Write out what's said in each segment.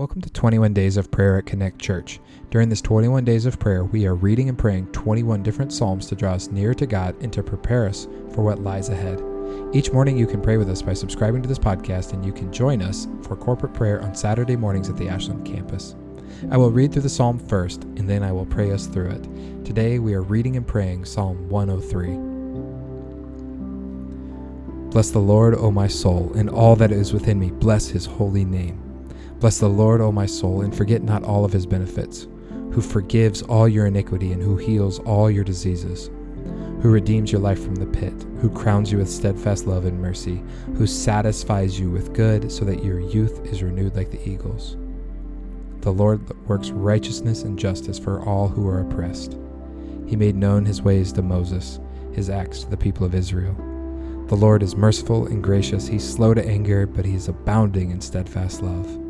Welcome to 21 Days of Prayer at Connect Church. During this 21 days of prayer, we are reading and praying 21 different Psalms to draw us nearer to God and to prepare us for what lies ahead. Each morning, you can pray with us by subscribing to this podcast, and you can join us for corporate prayer on Saturday mornings at the Ashland campus. I will read through the psalm first, and then I will pray us through it. Today, we are reading and praying Psalm 103. Bless the Lord, O my soul, and all that is within me. Bless his holy name. Bless the Lord, O my soul, and forget not all of his benefits, who forgives all your iniquity and who heals all your diseases, who redeems your life from the pit, who crowns you with steadfast love and mercy, who satisfies you with good so that your youth is renewed like the eagles. The Lord works righteousness and justice for all who are oppressed. He made known his ways to Moses, his acts to the people of Israel. The Lord is merciful and gracious. He's slow to anger, but he is abounding in steadfast love.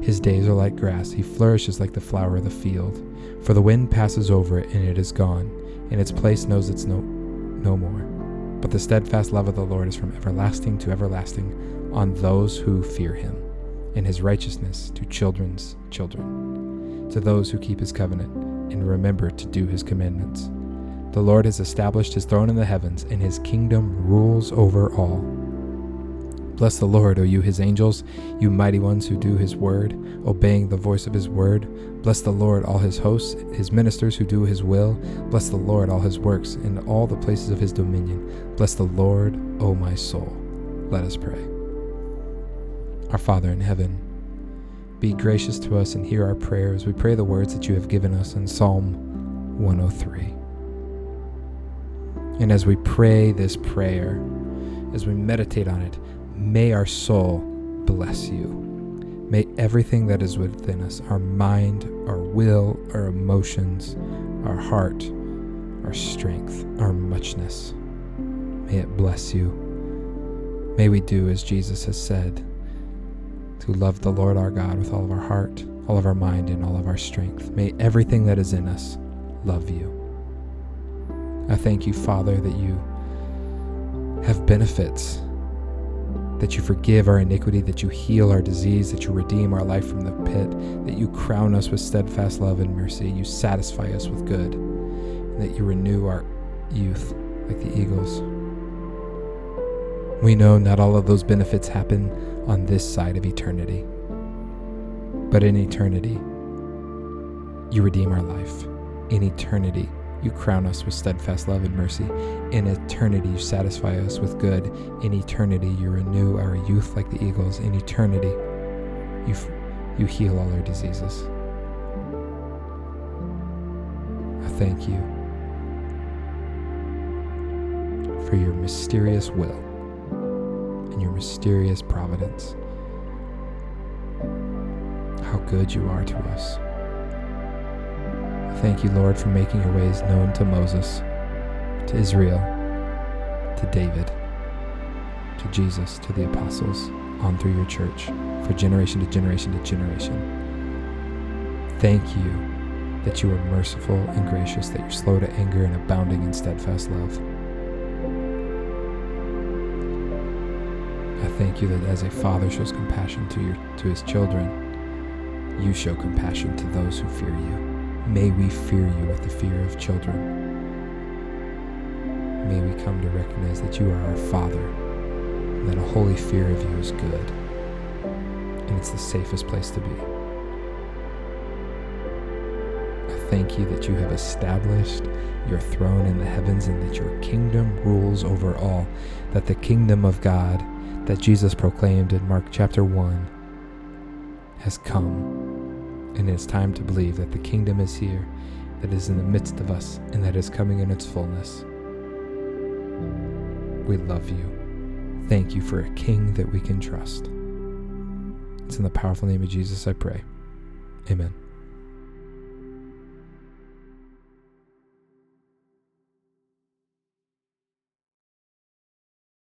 his days are like grass, he flourishes like the flower of the field. For the wind passes over it, and it is gone, and its place knows its no, no more. But the steadfast love of the Lord is from everlasting to everlasting on those who fear him, and his righteousness to children's children, to those who keep his covenant and remember to do his commandments. The Lord has established his throne in the heavens, and his kingdom rules over all. Bless the Lord, O you his angels, you mighty ones who do his word, obeying the voice of his word. Bless the Lord, all his hosts, his ministers who do his will. Bless the Lord, all his works, in all the places of his dominion. Bless the Lord, O my soul. Let us pray. Our Father in heaven, be gracious to us and hear our prayer as we pray the words that you have given us in Psalm 103. And as we pray this prayer, as we meditate on it, May our soul bless you. May everything that is within us, our mind, our will, our emotions, our heart, our strength, our muchness, may it bless you. May we do as Jesus has said to love the Lord our God with all of our heart, all of our mind, and all of our strength. May everything that is in us love you. I thank you, Father, that you have benefits that you forgive our iniquity, that you heal our disease, that you redeem our life from the pit, that you crown us with steadfast love and mercy, you satisfy us with good, and that you renew our youth like the eagles. We know not all of those benefits happen on this side of eternity, but in eternity, you redeem our life. In eternity, you crown us with steadfast love and mercy. In eternity, you satisfy us with good. In eternity, you renew our youth like the eagles. In eternity, you, f- you heal all our diseases. I thank you for your mysterious will and your mysterious providence. How good you are to us. Thank you, Lord, for making your ways known to Moses, to Israel, to David, to Jesus, to the apostles, on through your church, for generation to generation to generation. Thank you that you are merciful and gracious, that you're slow to anger and abounding in steadfast love. I thank you that as a father shows compassion to your to his children, you show compassion to those who fear you. May we fear you with the fear of children. May we come to recognize that you are our Father, and that a holy fear of you is good, and it's the safest place to be. I thank you that you have established your throne in the heavens and that your kingdom rules over all, that the kingdom of God that Jesus proclaimed in Mark chapter 1 has come and it is time to believe that the kingdom is here, that is in the midst of us, and that is coming in its fullness. We love you. Thank you for a king that we can trust. It's in the powerful name of Jesus I pray. Amen.